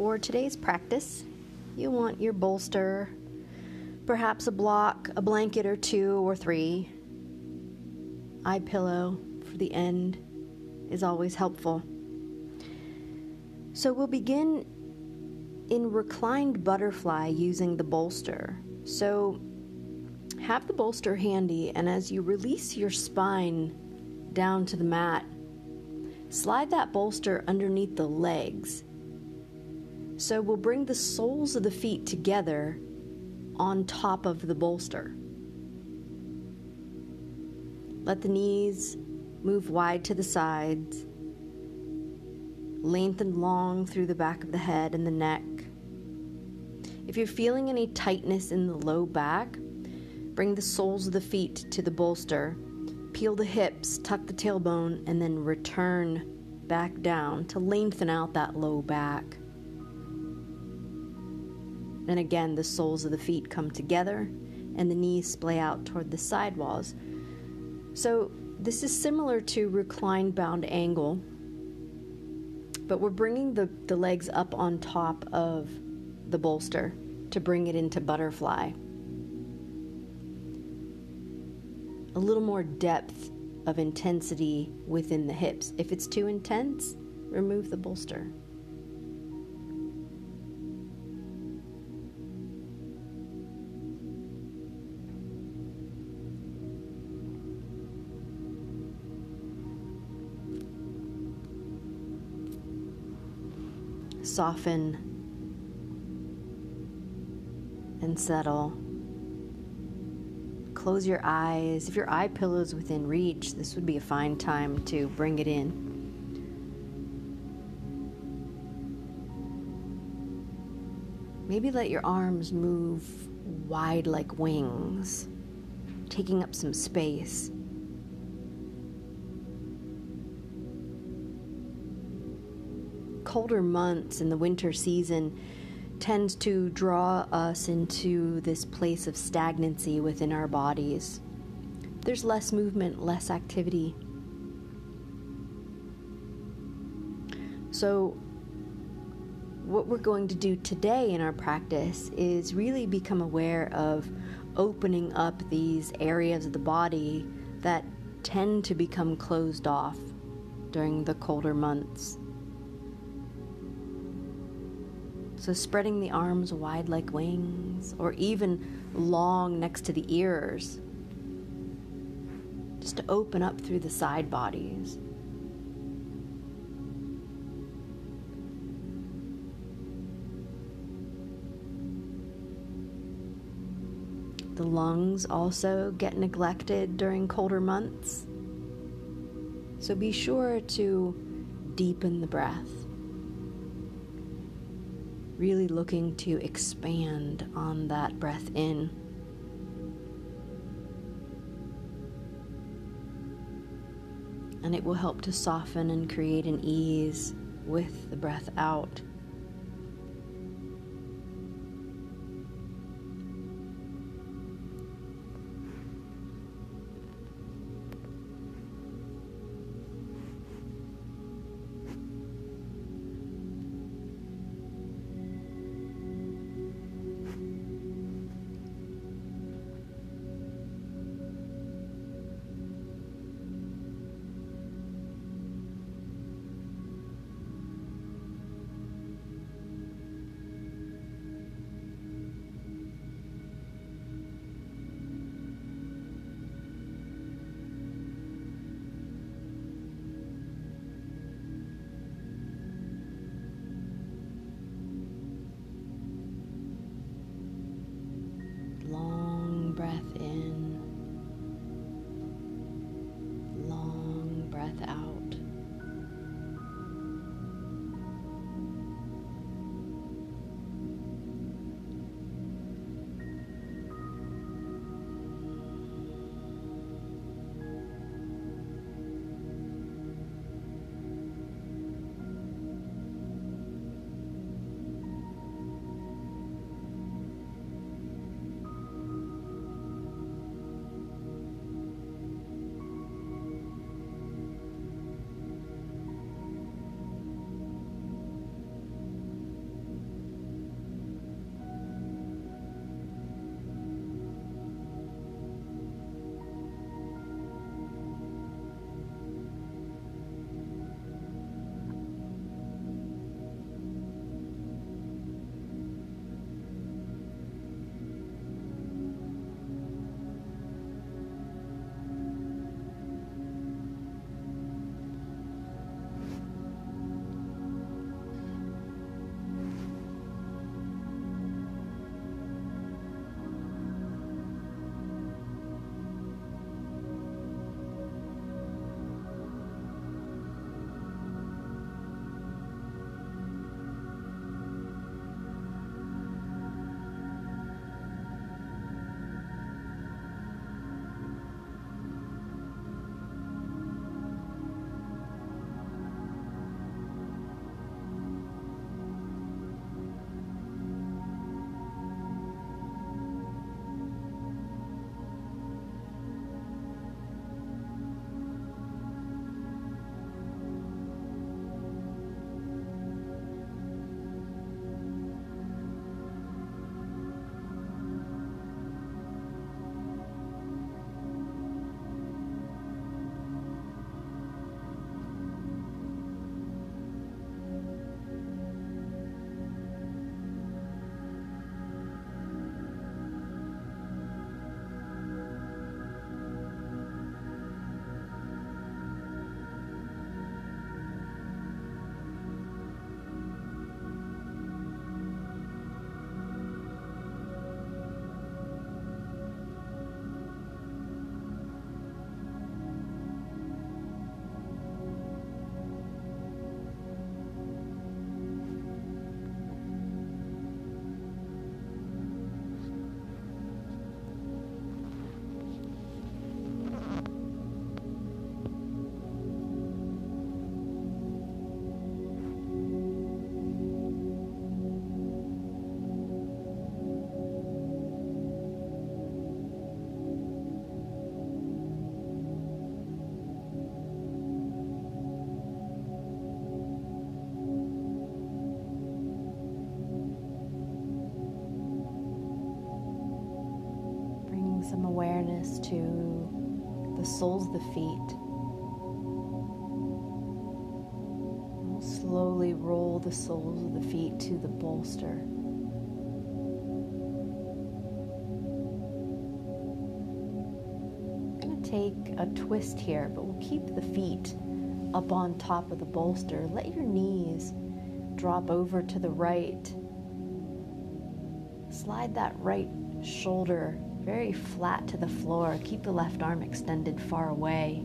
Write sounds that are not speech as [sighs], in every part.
for today's practice, you want your bolster, perhaps a block, a blanket or two or three. Eye pillow for the end is always helpful. So we'll begin in reclined butterfly using the bolster. So have the bolster handy, and as you release your spine down to the mat, slide that bolster underneath the legs. So we'll bring the soles of the feet together on top of the bolster. Let the knees move wide to the sides, lengthen long through the back of the head and the neck. If you're feeling any tightness in the low back, bring the soles of the feet to the bolster, peel the hips, tuck the tailbone, and then return back down to lengthen out that low back. And again, the soles of the feet come together and the knees splay out toward the side walls. So, this is similar to reclined bound angle, but we're bringing the, the legs up on top of the bolster to bring it into butterfly. A little more depth of intensity within the hips. If it's too intense, remove the bolster. Soften and settle. Close your eyes. If your eye pillow is within reach, this would be a fine time to bring it in. Maybe let your arms move wide like wings, taking up some space. Colder months in the winter season tends to draw us into this place of stagnancy within our bodies. There's less movement, less activity. So, what we're going to do today in our practice is really become aware of opening up these areas of the body that tend to become closed off during the colder months. So, spreading the arms wide like wings, or even long next to the ears, just to open up through the side bodies. The lungs also get neglected during colder months. So be sure to deepen the breath really looking to expand on that breath in. And it will help to soften and create an ease with the breath out. Soles the feet. We'll slowly roll the soles of the feet to the bolster. I'm going to take a twist here, but we'll keep the feet up on top of the bolster. Let your knees drop over to the right. Slide that right shoulder very flat to the floor. Keep the left arm extended far away.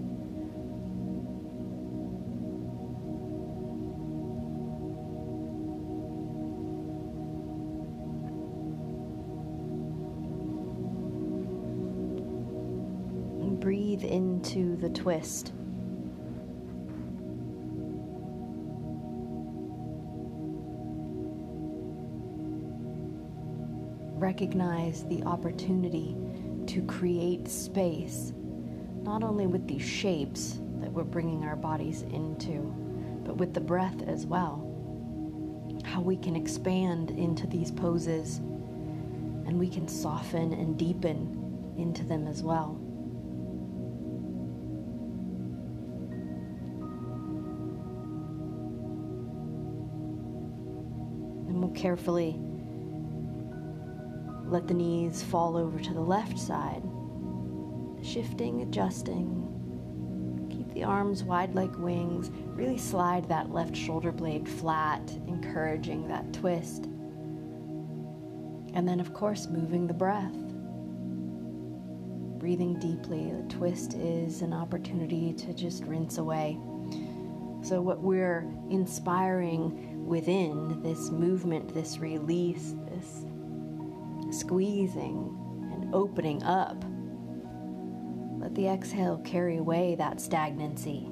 breathe into the twist. Recognize the opportunity to create space, not only with these shapes that we're bringing our bodies into, but with the breath as well. How we can expand into these poses and we can soften and deepen into them as well. And we'll carefully let the knees fall over to the left side, shifting, adjusting. Keep the arms wide like wings. Really slide that left shoulder blade flat, encouraging that twist. And then, of course, moving the breath. Breathing deeply. The twist is an opportunity to just rinse away. So, what we're inspiring within this movement, this release, squeezing and opening up. Let the exhale carry away that stagnancy.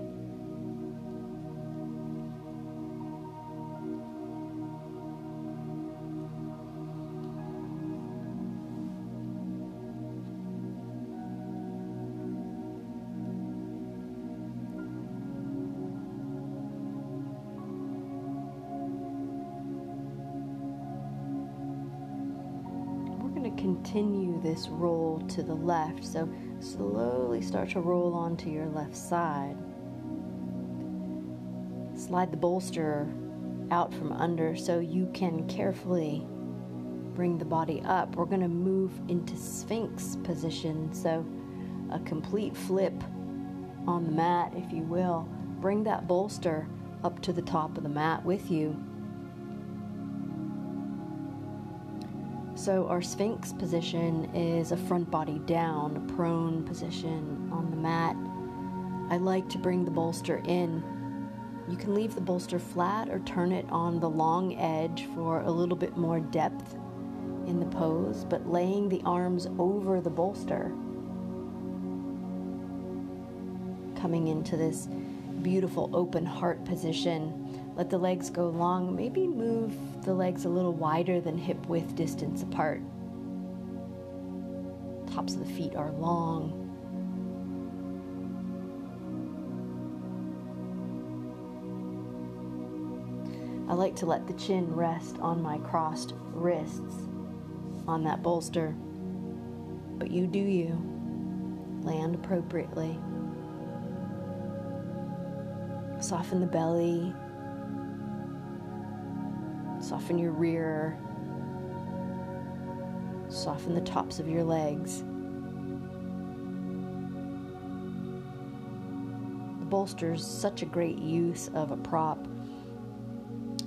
This roll to the left. So slowly start to roll onto your left side. Slide the bolster out from under so you can carefully bring the body up. We're going to move into Sphinx position. So a complete flip on the mat, if you will. Bring that bolster up to the top of the mat with you. So, our Sphinx position is a front body down, prone position on the mat. I like to bring the bolster in. You can leave the bolster flat or turn it on the long edge for a little bit more depth in the pose, but laying the arms over the bolster. Coming into this beautiful open heart position let the legs go long. Maybe move the legs a little wider than hip width distance apart. Tops of the feet are long. I like to let the chin rest on my crossed wrists on that bolster. But you do you. Land appropriately. Soften the belly, Soften your rear. Soften the tops of your legs. The bolster is such a great use of a prop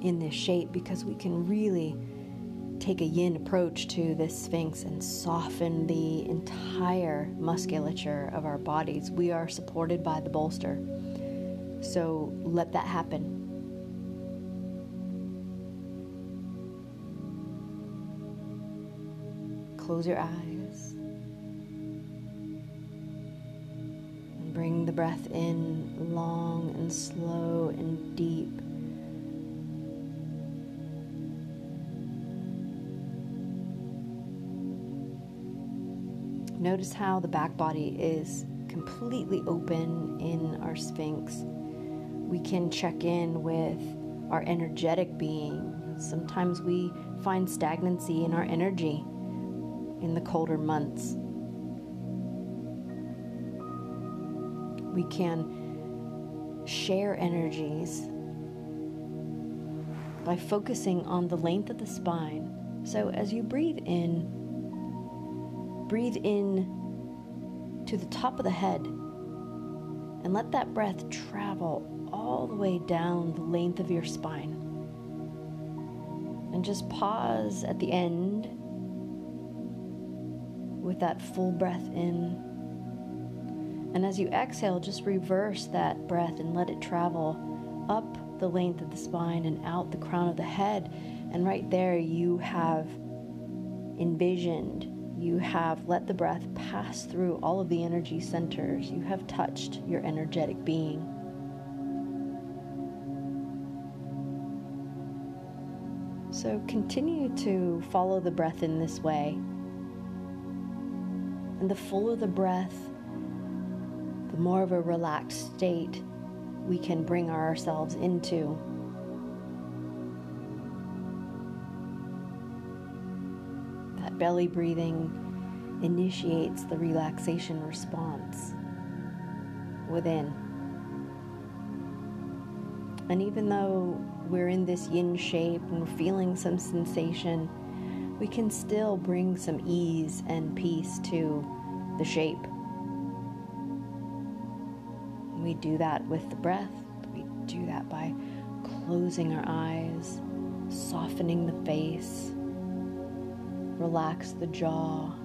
in this shape because we can really take a yin approach to this sphinx and soften the entire musculature of our bodies. We are supported by the bolster. So let that happen. Close your eyes. And bring the breath in long and slow and deep. Notice how the back body is completely open in our Sphinx. We can check in with our energetic being. Sometimes we find stagnancy in our energy in the colder months. We can share energies by focusing on the length of the spine. So as you breathe in, breathe in to the top of the head and let that breath travel all the way down the length of your spine. And just pause at the end with that full breath in. And as you exhale, just reverse that breath and let it travel up the length of the spine and out the crown of the head. And right there, you have envisioned, you have let the breath pass through all of the energy centers, you have touched your energetic being. So continue to follow the breath in this way. And the fuller the breath, the more of a relaxed state we can bring ourselves into. That belly breathing initiates the relaxation response within. And even though we're in this yin shape and we're feeling some sensation, we can still bring some ease and peace to the shape. We do that with the breath. We do that by closing our eyes, softening the face, relax the jaw.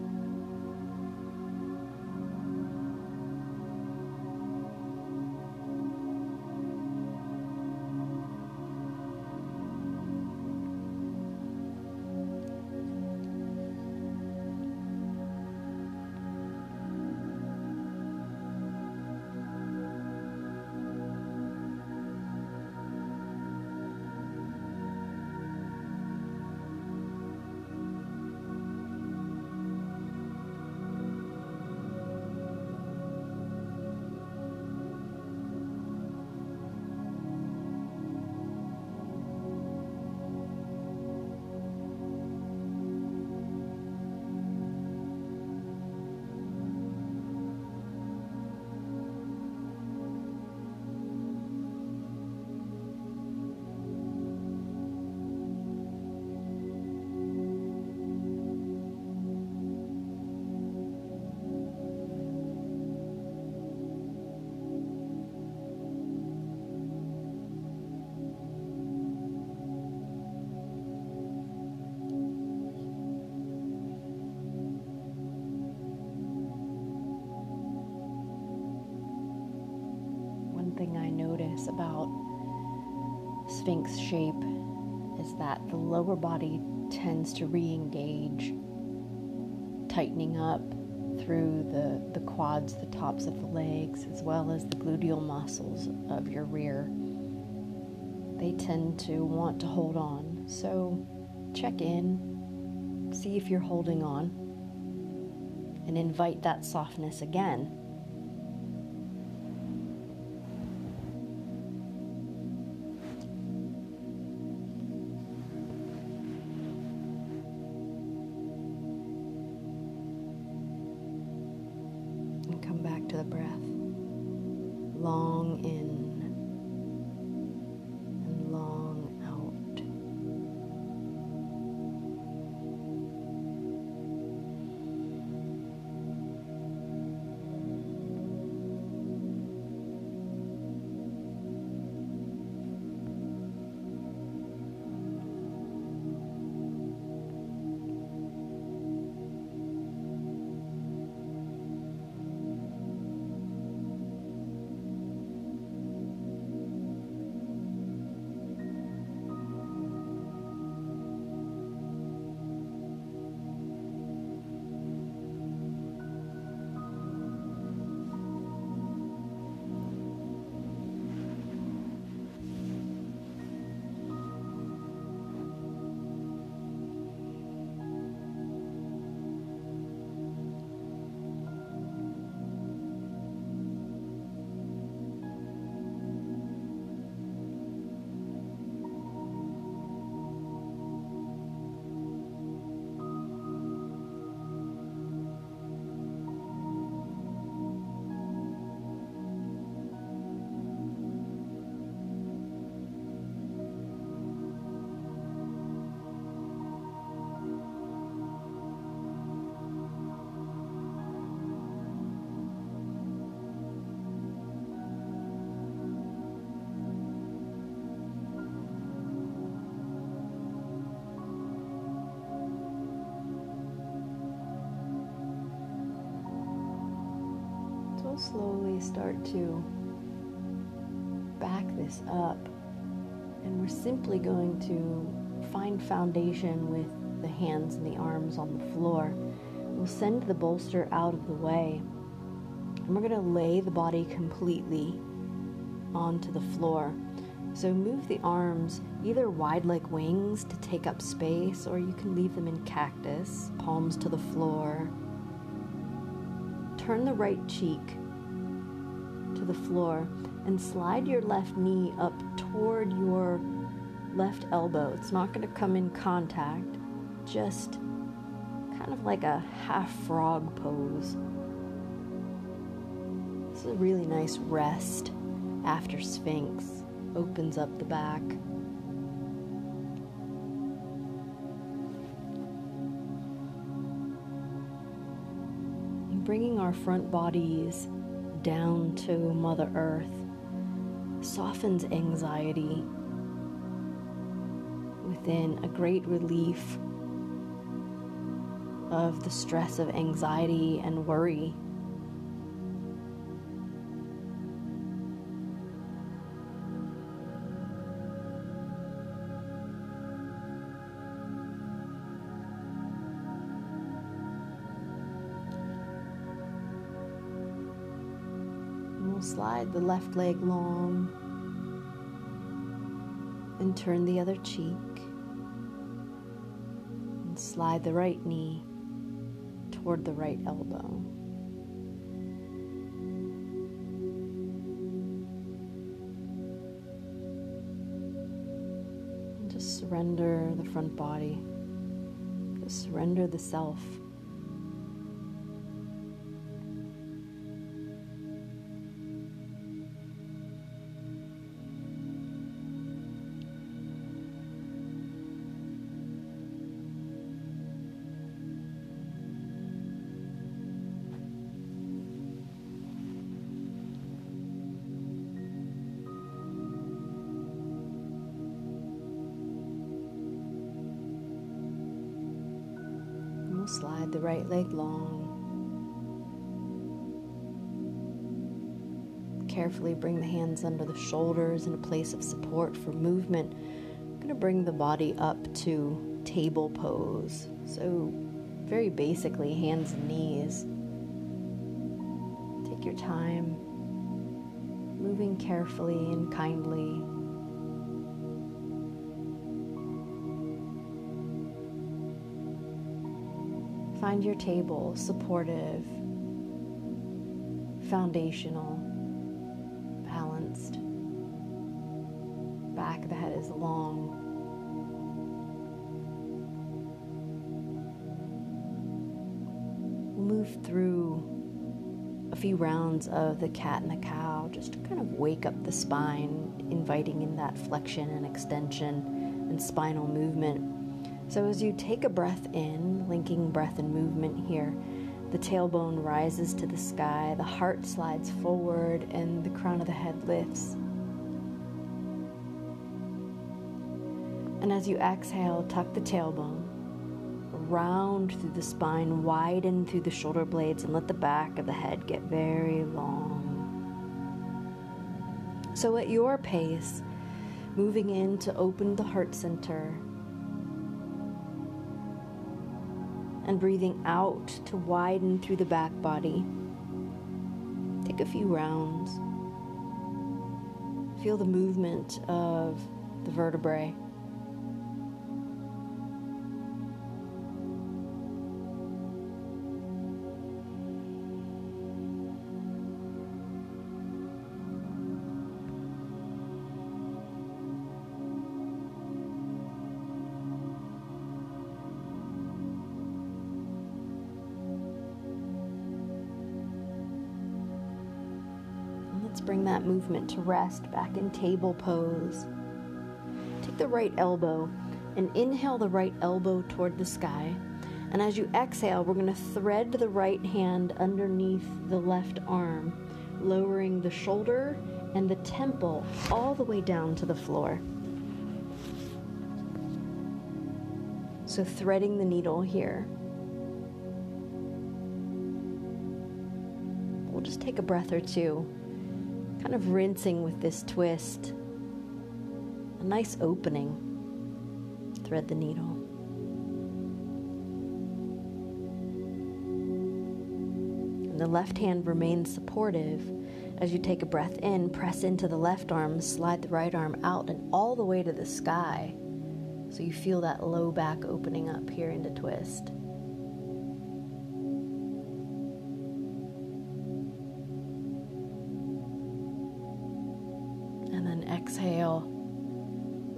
About Sphinx shape is that the lower body tends to re engage, tightening up through the, the quads, the tops of the legs, as well as the gluteal muscles of your rear. They tend to want to hold on. So check in, see if you're holding on, and invite that softness again. Slowly start to back this up. And we're simply going to find foundation with the hands and the arms on the floor. We'll send the bolster out of the way. And we're going to lay the body completely onto the floor. So move the arms either wide like wings to take up space, or you can leave them in cactus, palms to the floor. Turn the right cheek the floor and slide your left knee up toward your left elbow. It's not going to come in contact, just kind of like a half frog pose. This is a really nice rest after Sphinx. Opens up the back. bringing our front bodies down to Mother Earth softens anxiety within a great relief of the stress of anxiety and worry. The left leg long and turn the other cheek and slide the right knee toward the right elbow. Just surrender the front body. Just surrender the self. Carefully bring the hands under the shoulders in a place of support for movement. I'm going to bring the body up to table pose. So, very basically, hands and knees. Take your time, moving carefully and kindly. Find your table supportive, foundational, Back of the head is long. We'll move through a few rounds of the cat and the cow just to kind of wake up the spine, inviting in that flexion and extension and spinal movement. So, as you take a breath in, linking breath and movement here, the tailbone rises to the sky, the heart slides forward, and the crown of the head lifts. And as you exhale, tuck the tailbone, round through the spine, widen through the shoulder blades, and let the back of the head get very long. So, at your pace, moving in to open the heart center and breathing out to widen through the back body. Take a few rounds. Feel the movement of the vertebrae. Bring that movement to rest back in table pose. Take the right elbow and inhale the right elbow toward the sky. And as you exhale, we're going to thread the right hand underneath the left arm, lowering the shoulder and the temple all the way down to the floor. So, threading the needle here. We'll just take a breath or two, kind of rinsing with this twist. A nice opening. Thread the needle. And the left hand remains supportive. As you take a breath in, press into the left arm, slide the right arm out and all the way to the sky. So you feel that low back opening up here into twist.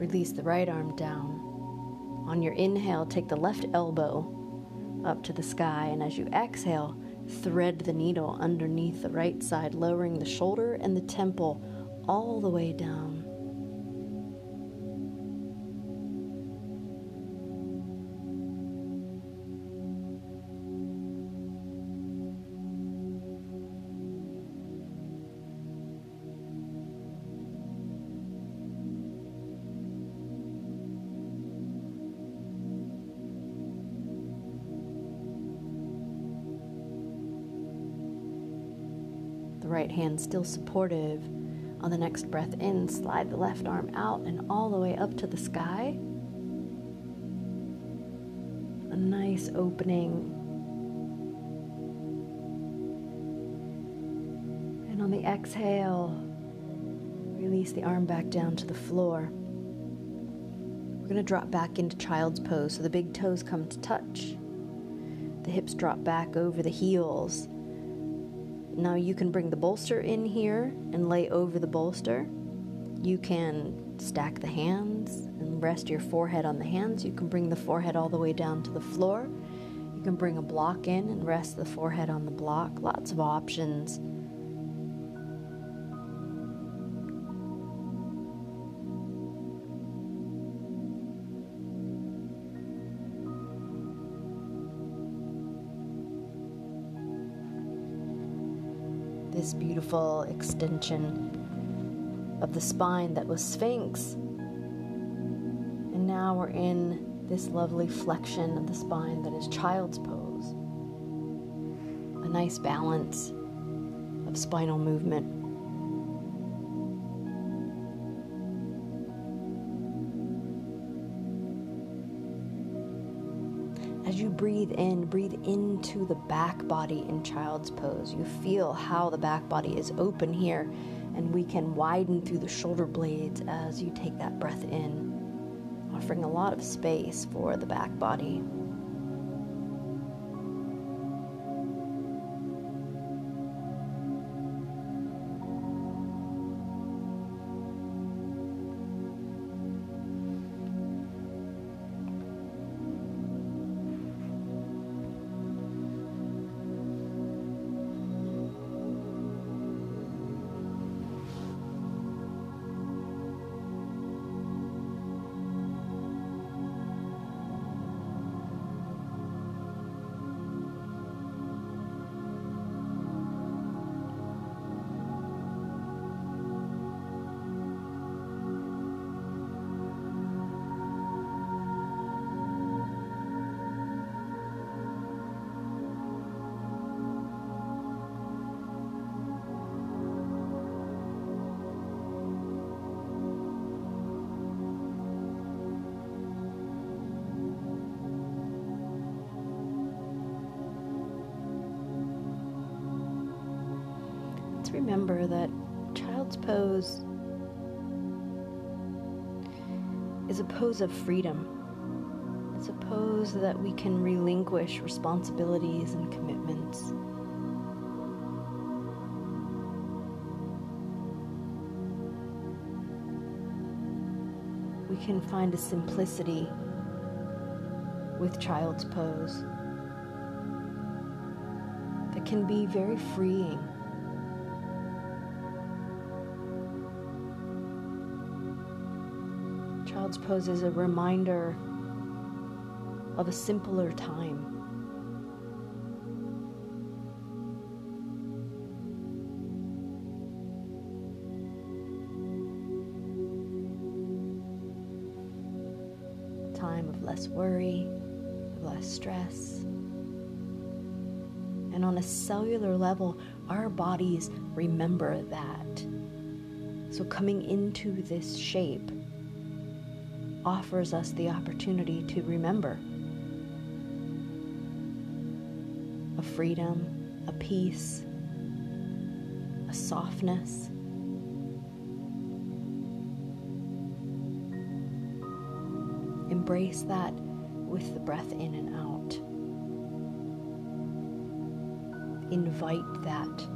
Release the right arm down. On your inhale, take the left elbow up to the sky, and as you exhale, thread the needle underneath the right side, lowering the shoulder and the temple all the way down. Right hand still supportive. On the next breath in, slide the left arm out and all the way up to the sky. A nice opening. And on the exhale, release the arm back down to the floor. We're going to drop back into child's pose so the big toes come to touch. The hips drop back over the heels now you can bring the bolster in here and lay over the bolster. You can stack the hands and rest your forehead on the hands. You can bring the forehead all the way down to the floor. You can bring a block in and rest the forehead on the block. Lots of options. Beautiful extension of the spine that was Sphinx. And now we're in this lovely flexion of the spine that is child's pose. A nice balance of spinal movement. As you breathe in, breathe into the back body in child's pose. You feel how the back body is open here, and we can widen through the shoulder blades as you take that breath in, offering a lot of space for the back body. Of freedom. It's a pose that we can relinquish responsibilities and commitments. We can find a simplicity with child's pose that can be very freeing. Child's Pose a reminder of a simpler time. Time of less worry, of less stress, And on a cellular level, our bodies remember that. So, coming into this shape offers us the opportunity to remember a freedom, a peace, a softness. Embrace that with the breath in and out. Invite that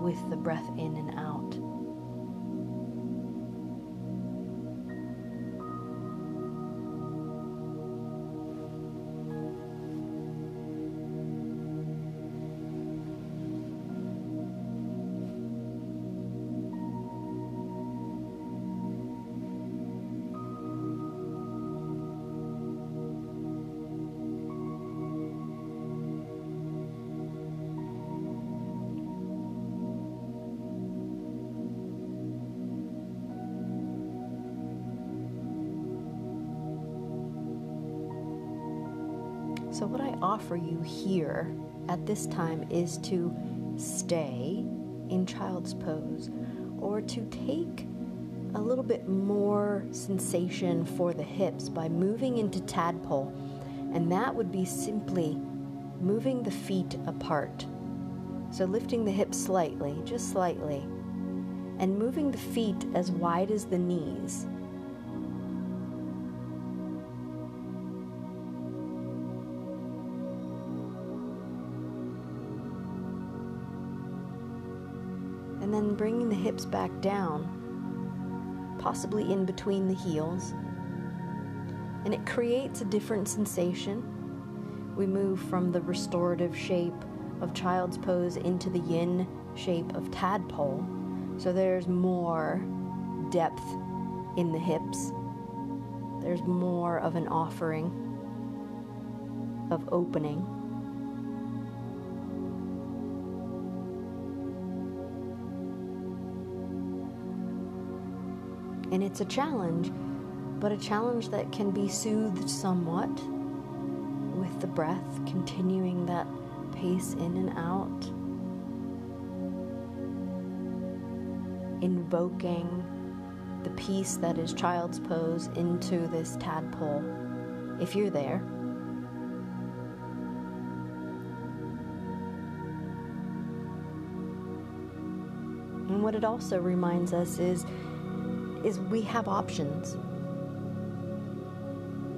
with the breath in and out. So, what I offer you here at this time is to stay in child's pose or to take a little bit more sensation for the hips by moving into tadpole. And that would be simply moving the feet apart. So, lifting the hips slightly, just slightly, and moving the feet as wide as the knees. Hips back down, possibly in between the heels. And it creates a different sensation. We move from the restorative shape of child's pose into the yin shape of tadpole. So there's more depth in the hips, there's more of an offering of opening. And it's a challenge, but a challenge that can be soothed somewhat with the breath, continuing that pace in and out. Invoking the peace that is child's pose into this tadpole, if you're there. And what it also reminds us is is we have options.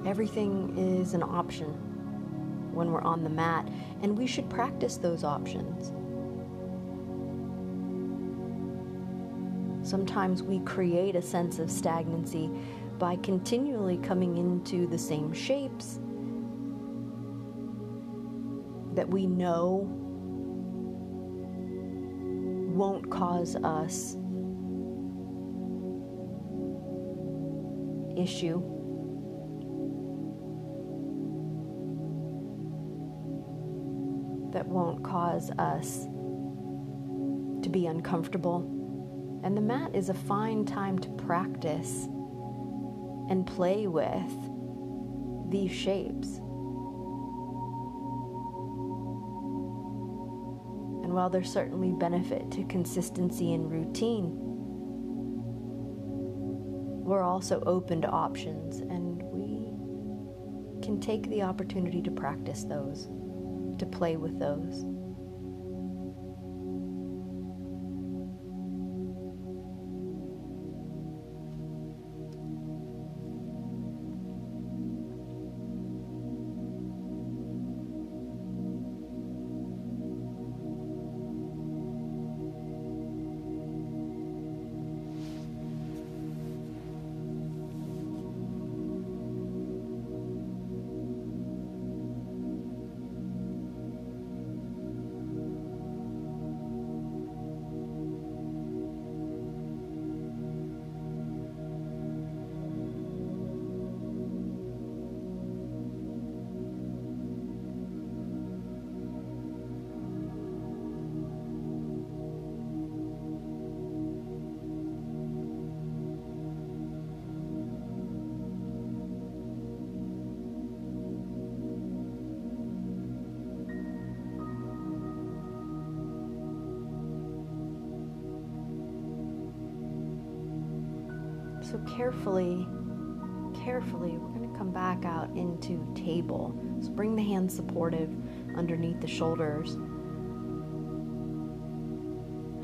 Everything is an option when we're on the mat, and we should practice those options. Sometimes we create a sense of stagnancy by continually coming into the same shapes that we know won't cause us issue. That won't cause us to be uncomfortable. And the mat is a fine time to practice and play with these shapes. And while there's certainly benefit to consistency and routine, we're also open to options and we can take the opportunity to practice those, to play with those. Carefully, carefully, we're going to come back out into table. So bring the hands supportive underneath the shoulders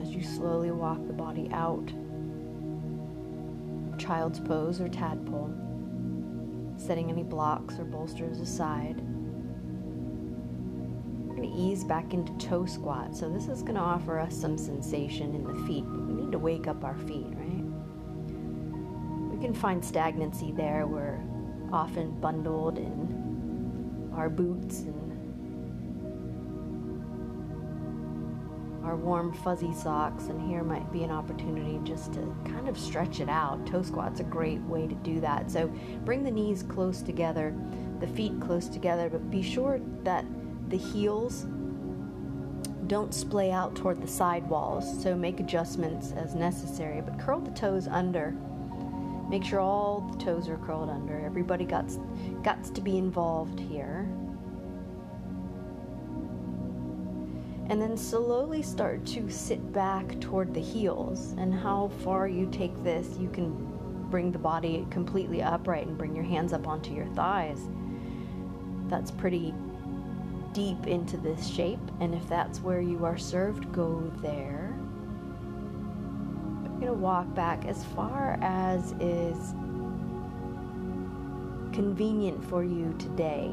as you slowly walk the body out. Child's pose or tadpole, setting any blocks or bolsters aside going to ease back into toe squat. So this is going to offer us some sensation in the feet. We need to wake up our feet, can find stagnancy there. We're often bundled in our boots and our warm fuzzy socks and here might be an opportunity just to kind of stretch it out. Toe squat's a great way to do that. So bring the knees close together, the feet close together, but be sure that the heels don't splay out toward the side walls, so make adjustments as necessary, but curl the toes under. Make sure all the toes are curled under. Everybody got got to be involved here. And then slowly start to sit back toward the heels. And how far you take this, you can bring the body completely upright and bring your hands up onto your thighs. That's pretty deep into this shape, and if that's where you are served, go there. You're going to walk back as far as is convenient for you today,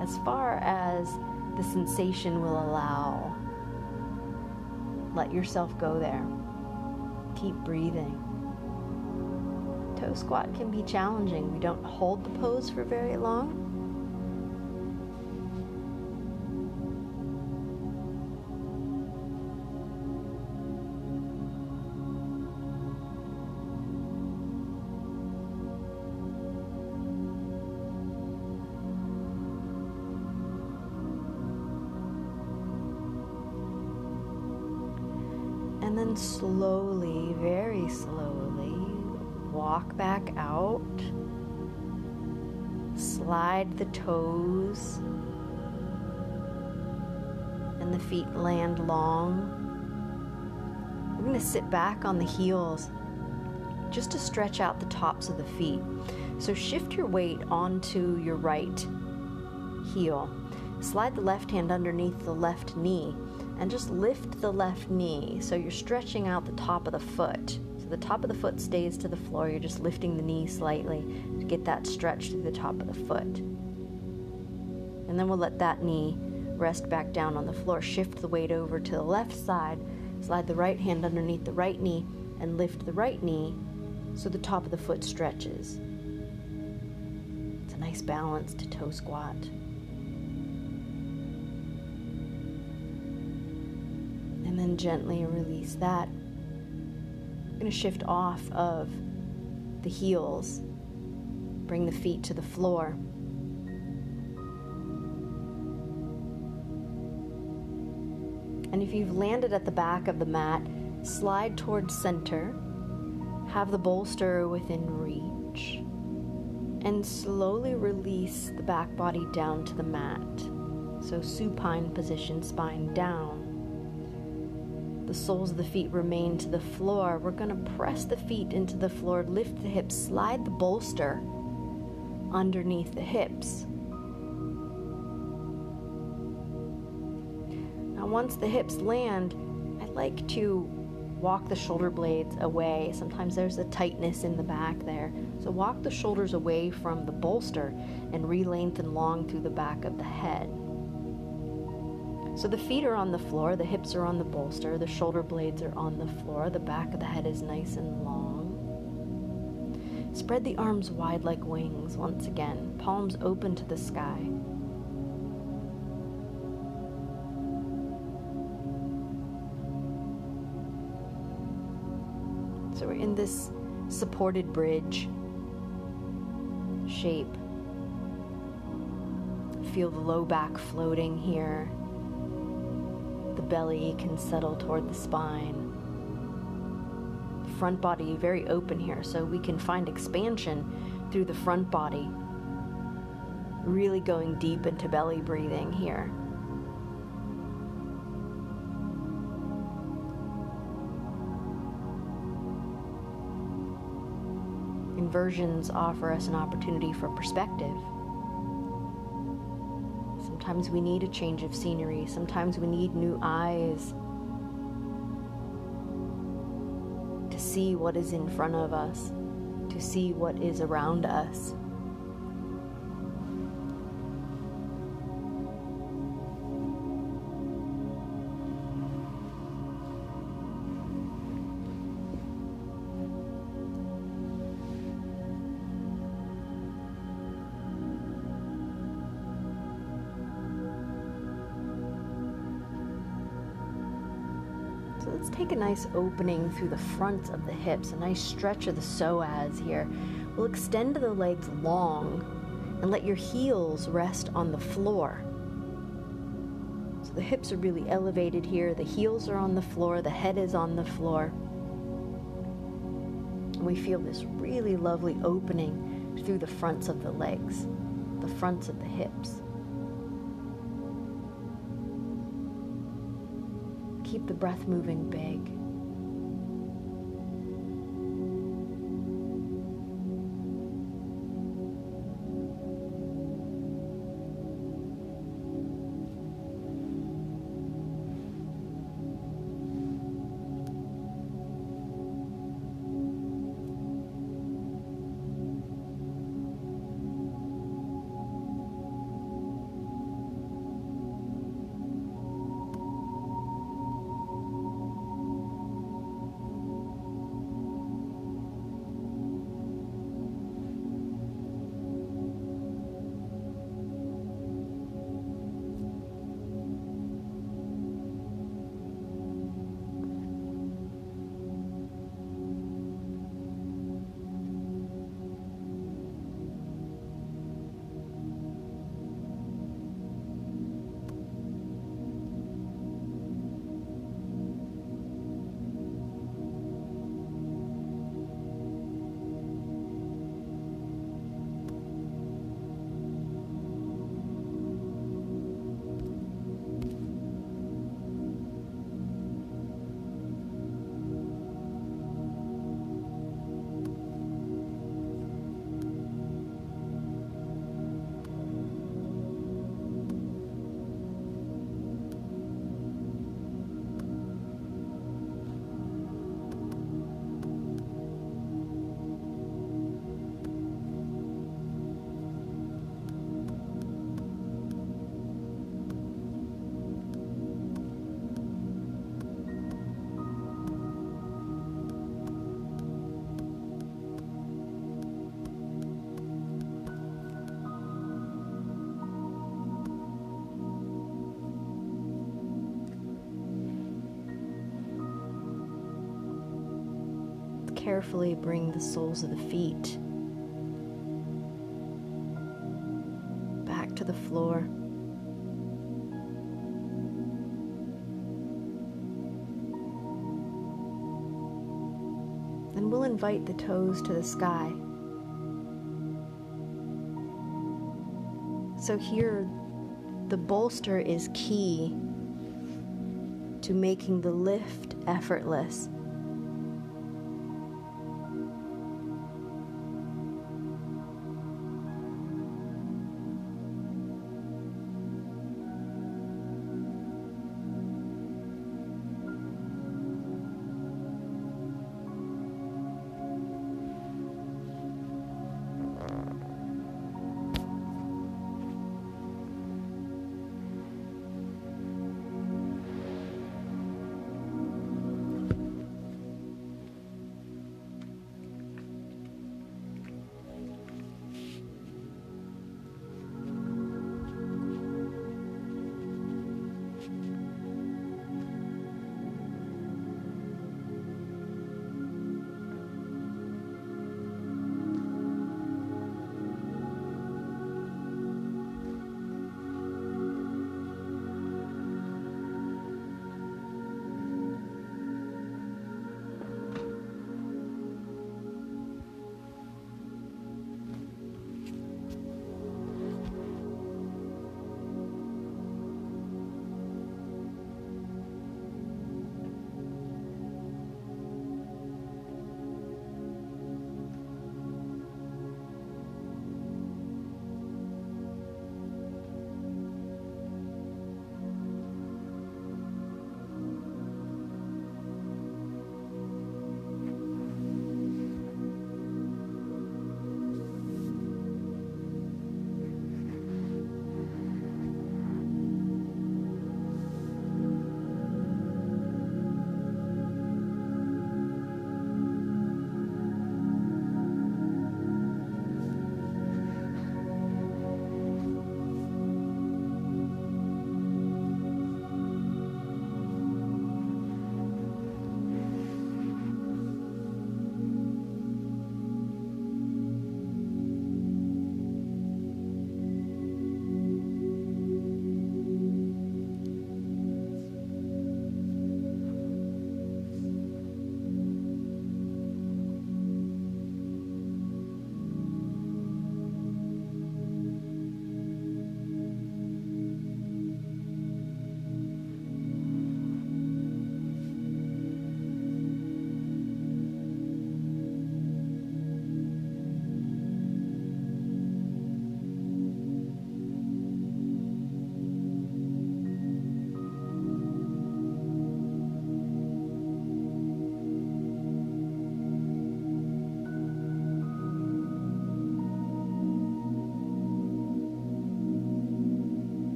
as far as the sensation will allow. Let yourself go there. Keep breathing. Toe squat can be challenging. We don't hold the pose for very long long. We're going to sit back on the heels just to stretch out the tops of the feet. So shift your weight onto your right heel. Slide the left hand underneath the left knee and just lift the left knee so you're stretching out the top of the foot. So the top of the foot stays to the floor, you're just lifting the knee slightly to get that stretch through the top of the foot. And then we'll let that knee rest back down on the floor. Shift the weight over to the left side, slide the right hand underneath the right knee, and lift the right knee so the top of the foot stretches. It's a nice balance to toe squat. and then gently release that. I'm going to shift off of the heels, bring the feet to the floor. If you've landed at the back of the mat, slide towards center, have the bolster within reach, and slowly release the back body down to the mat. So supine position, spine down. The soles of the feet remain to the floor. We're going to press the feet into the floor, lift the hips, slide the bolster underneath the hips. Once the hips land, I like to walk the shoulder blades away. Sometimes there's a tightness in the back there. So walk the shoulders away from the bolster and re-lengthen long through the back of the head. So the feet are on the floor, the hips are on the bolster, the shoulder blades are on the floor, the back of the head is nice and long. Spread the arms wide like wings once again, palms open to the sky. So we're in this supported bridge shape. Feel the low back floating here The belly can settle toward the spine. Front body very open here, so we can find expansion through the front body. Really going deep into belly breathing here. Inversions offer us an opportunity for perspective. Sometimes we need a change of scenery, sometimes we need new eyes to see what is in front of us, to see what is around us. Nice opening through the front of the hips, a nice stretch of the psoas here. We'll extend the legs long and let your heels rest on the floor. So the hips are really elevated here, the heels are on the floor, the head is on the floor. And we feel this really lovely opening through the fronts of the legs, the fronts of the hips. keep the breath moving big. Carefully bring the soles of the feet back to the floor. Then we'll invite the toes to the sky. So here, the bolster is key to making the lift effortless.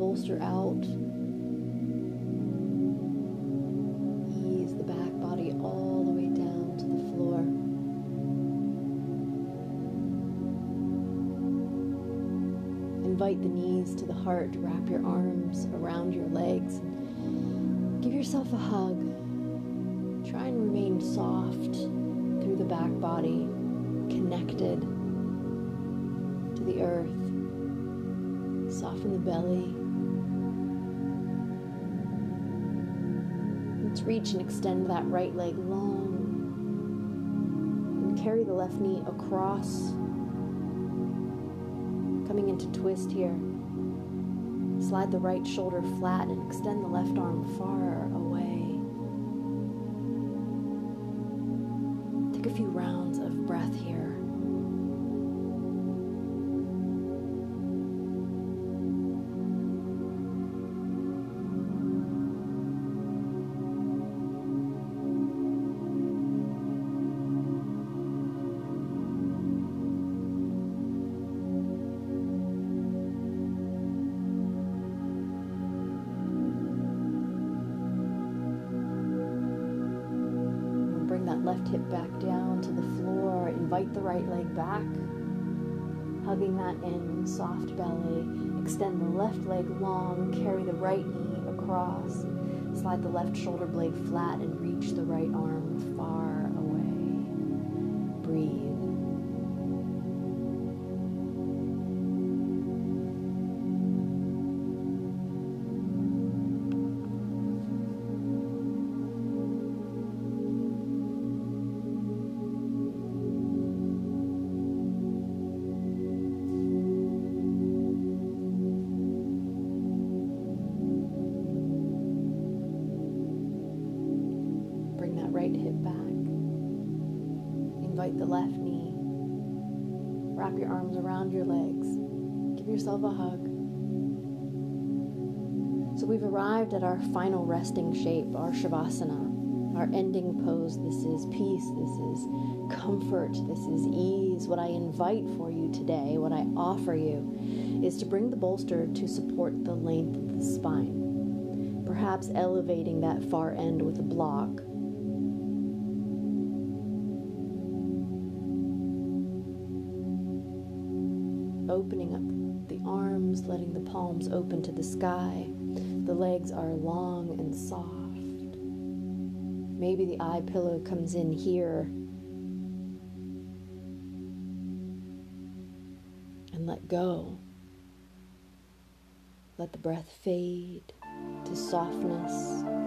Bolster out. Let's reach and extend that right leg long. And carry the left knee across. Coming into twist here. Slide the right shoulder flat and extend the left arm far away. Take a few rounds of breath here. Right leg back, hugging that in, soft belly. Extend the left leg long, carry the right knee across. Slide the left shoulder blade flat and reach the right arm far around your legs. Give yourself a hug. So we've arrived at our final resting shape, our Shavasana, our ending pose. This is peace, this is comfort, this is ease. What I invite for you today, what I offer you, is to bring the bolster to support the length of the spine, perhaps elevating that far end with a block opening up the arms, letting the palms open to the sky. The legs are long and soft. Maybe the eye pillow comes in here. And let go. Let the breath fade to softness.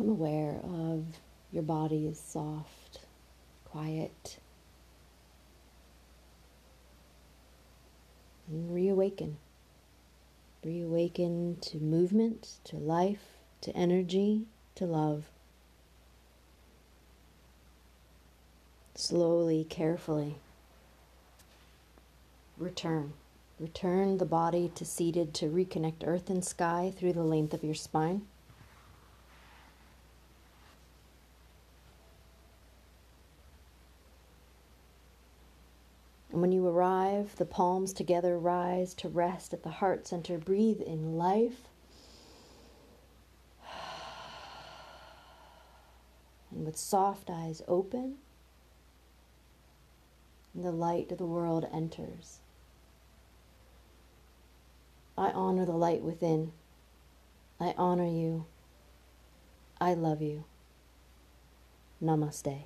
Become aware of your body is soft, quiet, and reawaken. Reawaken to movement, to life, to energy, to love. Slowly, carefully, return. Return the body to seated to reconnect earth and sky through the length of your spine. And when you the palms together rise to rest at the heart center. Breathe in life. [sighs] And with soft eyes open, the light of the world enters. I honor the light within. I honor you. I love you. Namaste.